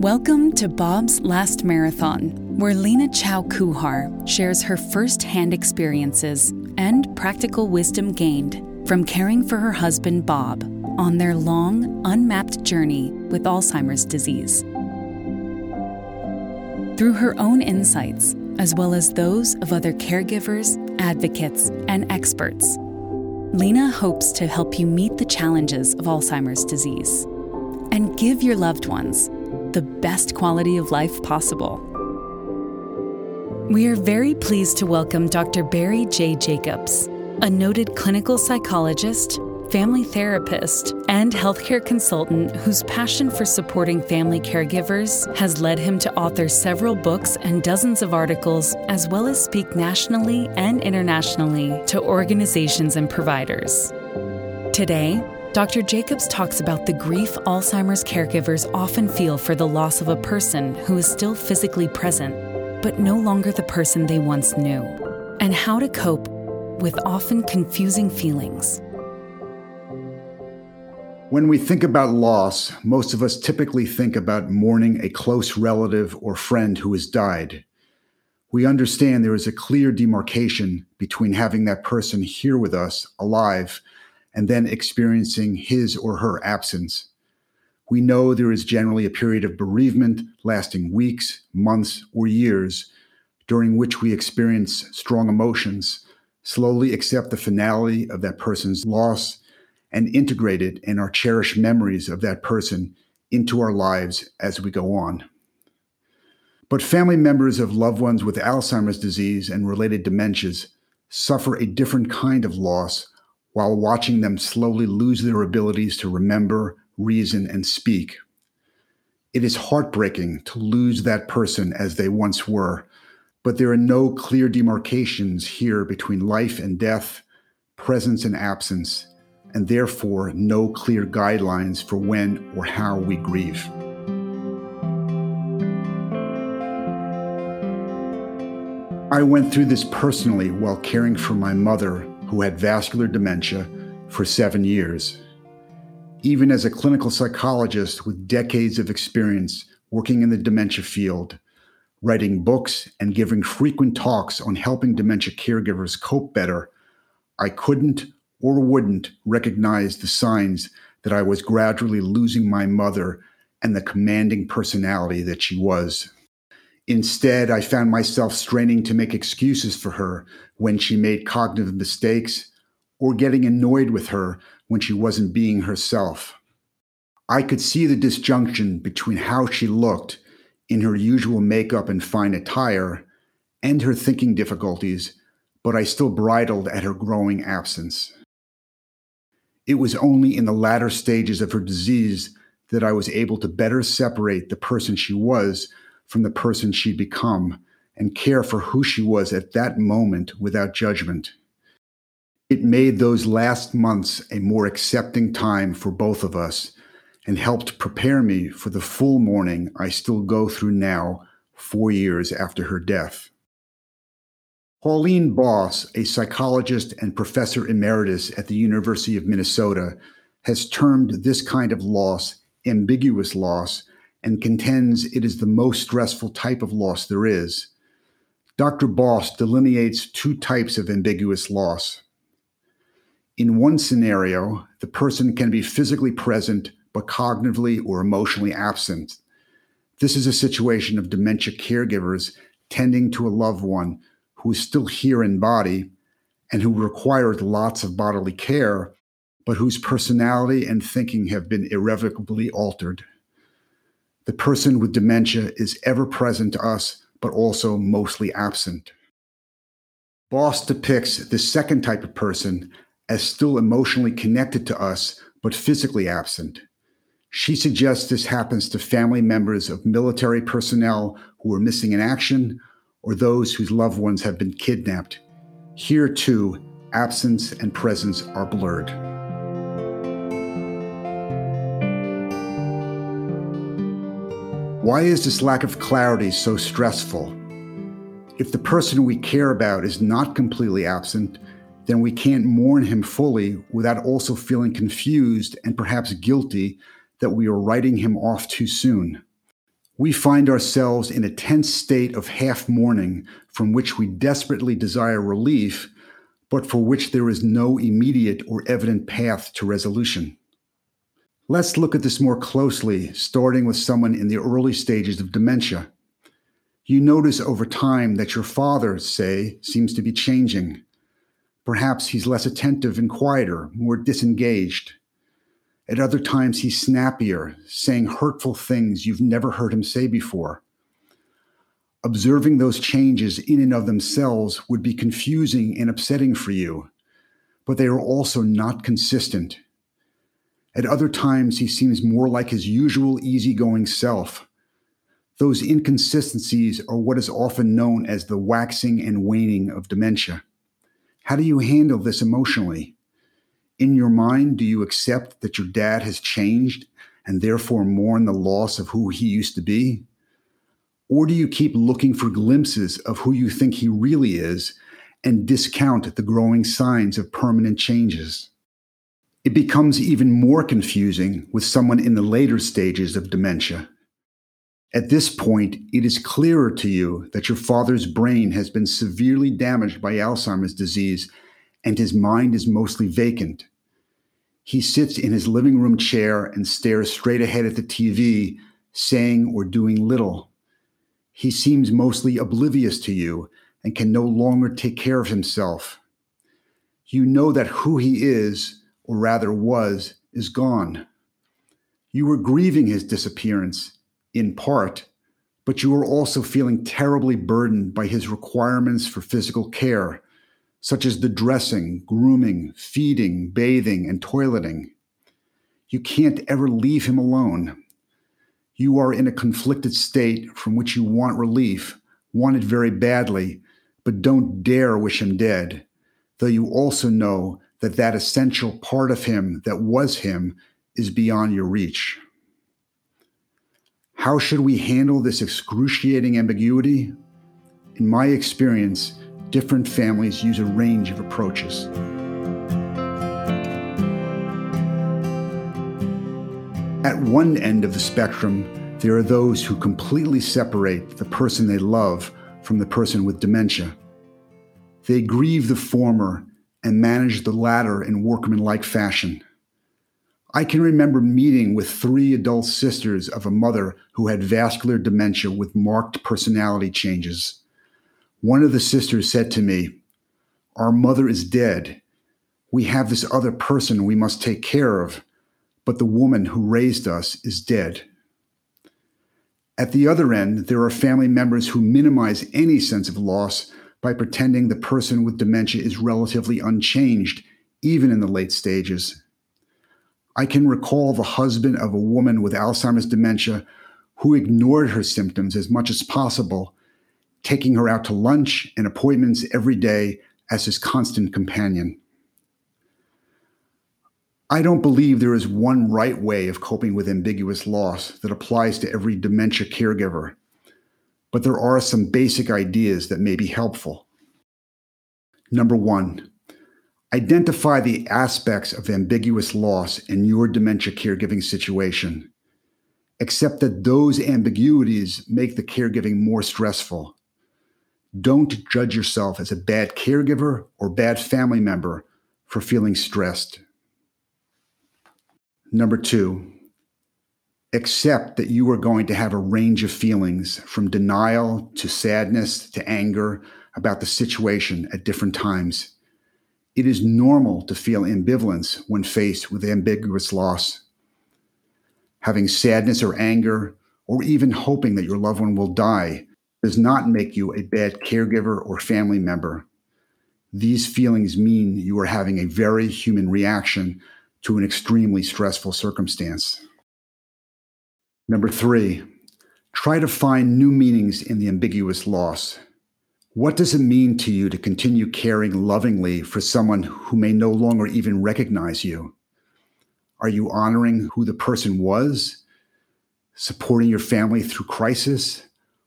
Welcome to Bob's Last Marathon, where Lena Chow Kuhar shares her first hand experiences and practical wisdom gained from caring for her husband Bob on their long, unmapped journey with Alzheimer's disease. Through her own insights, as well as those of other caregivers, advocates, and experts, Lena hopes to help you meet the challenges of Alzheimer's disease and give your loved ones the best quality of life possible. We are very pleased to welcome Dr. Barry J. Jacobs, a noted clinical psychologist, family therapist, and healthcare consultant whose passion for supporting family caregivers has led him to author several books and dozens of articles, as well as speak nationally and internationally to organizations and providers. Today, Dr. Jacobs talks about the grief Alzheimer's caregivers often feel for the loss of a person who is still physically present, but no longer the person they once knew, and how to cope with often confusing feelings. When we think about loss, most of us typically think about mourning a close relative or friend who has died. We understand there is a clear demarcation between having that person here with us, alive, and then experiencing his or her absence. We know there is generally a period of bereavement lasting weeks, months, or years, during which we experience strong emotions, slowly accept the finality of that person's loss, and integrate it in our cherished memories of that person into our lives as we go on. But family members of loved ones with Alzheimer's disease and related dementias suffer a different kind of loss while watching them slowly lose their abilities to remember, reason, and speak. It is heartbreaking to lose that person as they once were, but there are no clear demarcations here between life and death, presence and absence, and therefore no clear guidelines for when or how we grieve. I went through this personally while caring for my mother who had vascular dementia for seven years. Even as a clinical psychologist with decades of experience working in the dementia field, writing books, and giving frequent talks on helping dementia caregivers cope better, I couldn't or wouldn't recognize the signs that I was gradually losing my mother and the commanding personality that she was. Instead, I found myself straining to make excuses for her when she made cognitive mistakes or getting annoyed with her when she wasn't being herself. I could see the disjunction between how she looked in her usual makeup and fine attire and her thinking difficulties, but I still bridled at her growing absence. It was only in the latter stages of her disease that I was able to better separate the person she was from the person she'd become and care for who she was at that moment without judgment. It made those last months a more accepting time for both of us and helped prepare me for the full mourning I still go through now, four years after her death. Pauline Boss, a psychologist and professor emeritus at the University of Minnesota, has termed this kind of loss ambiguous loss and contends it is the most stressful type of loss there is. Dr. Boss delineates two types of ambiguous loss. In one scenario, the person can be physically present but cognitively or emotionally absent. This is a situation of dementia caregivers tending to a loved one who is still here in body and who requires lots of bodily care, but whose personality and thinking have been irrevocably altered. The person with dementia is ever present to us, but also mostly absent. Boss depicts the second type of person as still emotionally connected to us, but physically absent. She suggests this happens to family members of military personnel who are missing in action or those whose loved ones have been kidnapped. Here, too, absence and presence are blurred. Why is this lack of clarity so stressful? If the person we care about is not completely absent, then we can't mourn him fully without also feeling confused and perhaps guilty that we are writing him off too soon. We find ourselves in a tense state of half mourning from which we desperately desire relief, but for which there is no immediate or evident path to resolution. Let's look at this more closely, starting with someone in the early stages of dementia. You notice over time that your father, say, seems to be changing. Perhaps he's less attentive and quieter, more disengaged. At other times, he's snappier, saying hurtful things you've never heard him say before. Observing those changes in and of themselves would be confusing and upsetting for you, but they are also not consistent. At other times, he seems more like his usual easygoing self. Those inconsistencies are what is often known as the waxing and waning of dementia. How do you handle this emotionally? In your mind, do you accept that your dad has changed and therefore mourn the loss of who he used to be? Or do you keep looking for glimpses of who you think he really is and discount the growing signs of permanent changes? It becomes even more confusing with someone in the later stages of dementia. At this point, it is clearer to you that your father's brain has been severely damaged by Alzheimer's disease and his mind is mostly vacant. He sits in his living room chair and stares straight ahead at the TV, saying or doing little. He seems mostly oblivious to you and can no longer take care of himself. You know that who he is, or rather was, is gone. You were grieving his disappearance in part, but you were also feeling terribly burdened by his requirements for physical care, such as the dressing, grooming, feeding, bathing, and toileting. You can't ever leave him alone. You are in a conflicted state from which you want relief, want it very badly, but don't dare wish him dead, though you also know that that essential part of him that was him is beyond your reach. How should we handle this excruciating ambiguity? In my experience, different families use a range of approaches. At one end of the spectrum, there are those who completely separate the person they love from the person with dementia. They grieve the former and manage the latter in workmanlike fashion. I can remember meeting with three adult sisters of a mother who had vascular dementia with marked personality changes. One of the sisters said to me, Our mother is dead. We have this other person we must take care of, but the woman who raised us is dead. At the other end, there are family members who minimize any sense of loss by pretending the person with dementia is relatively unchanged, even in the late stages. I can recall the husband of a woman with Alzheimer's dementia who ignored her symptoms as much as possible, taking her out to lunch and appointments every day as his constant companion. I don't believe there is one right way of coping with ambiguous loss that applies to every dementia caregiver, but there are some basic ideas that may be helpful. Number one, Identify the aspects of ambiguous loss in your dementia caregiving situation. Accept that those ambiguities make the caregiving more stressful. Don't judge yourself as a bad caregiver or bad family member for feeling stressed. Number two, accept that you are going to have a range of feelings from denial to sadness to anger about the situation at different times. It is normal to feel ambivalence when faced with ambiguous loss. Having sadness or anger, or even hoping that your loved one will die, does not make you a bad caregiver or family member. These feelings mean you are having a very human reaction to an extremely stressful circumstance. Number three, try to find new meanings in the ambiguous loss. What does it mean to you to continue caring lovingly for someone who may no longer even recognize you? Are you honoring who the person was, supporting your family through crisis,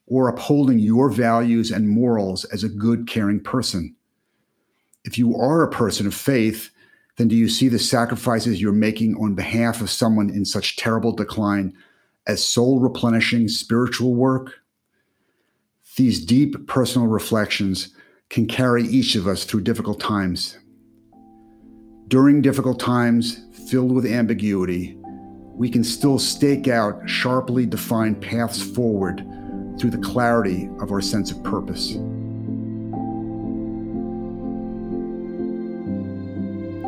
or upholding your values and morals as a good, caring person? If you are a person of faith, then do you see the sacrifices you're making on behalf of someone in such terrible decline as soul replenishing spiritual work? These deep personal reflections can carry each of us through difficult times. During difficult times filled with ambiguity, we can still stake out sharply defined paths forward through the clarity of our sense of purpose.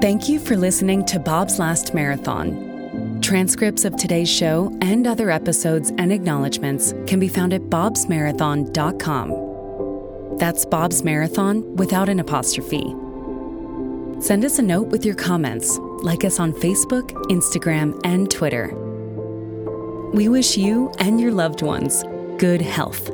Thank you for listening to Bob's Last Marathon. Transcripts of today's show and other episodes and acknowledgments can be found at bobsmarathon.com. That's Bob's Marathon without an apostrophe. Send us a note with your comments. Like us on Facebook, Instagram, and Twitter. We wish you and your loved ones good health.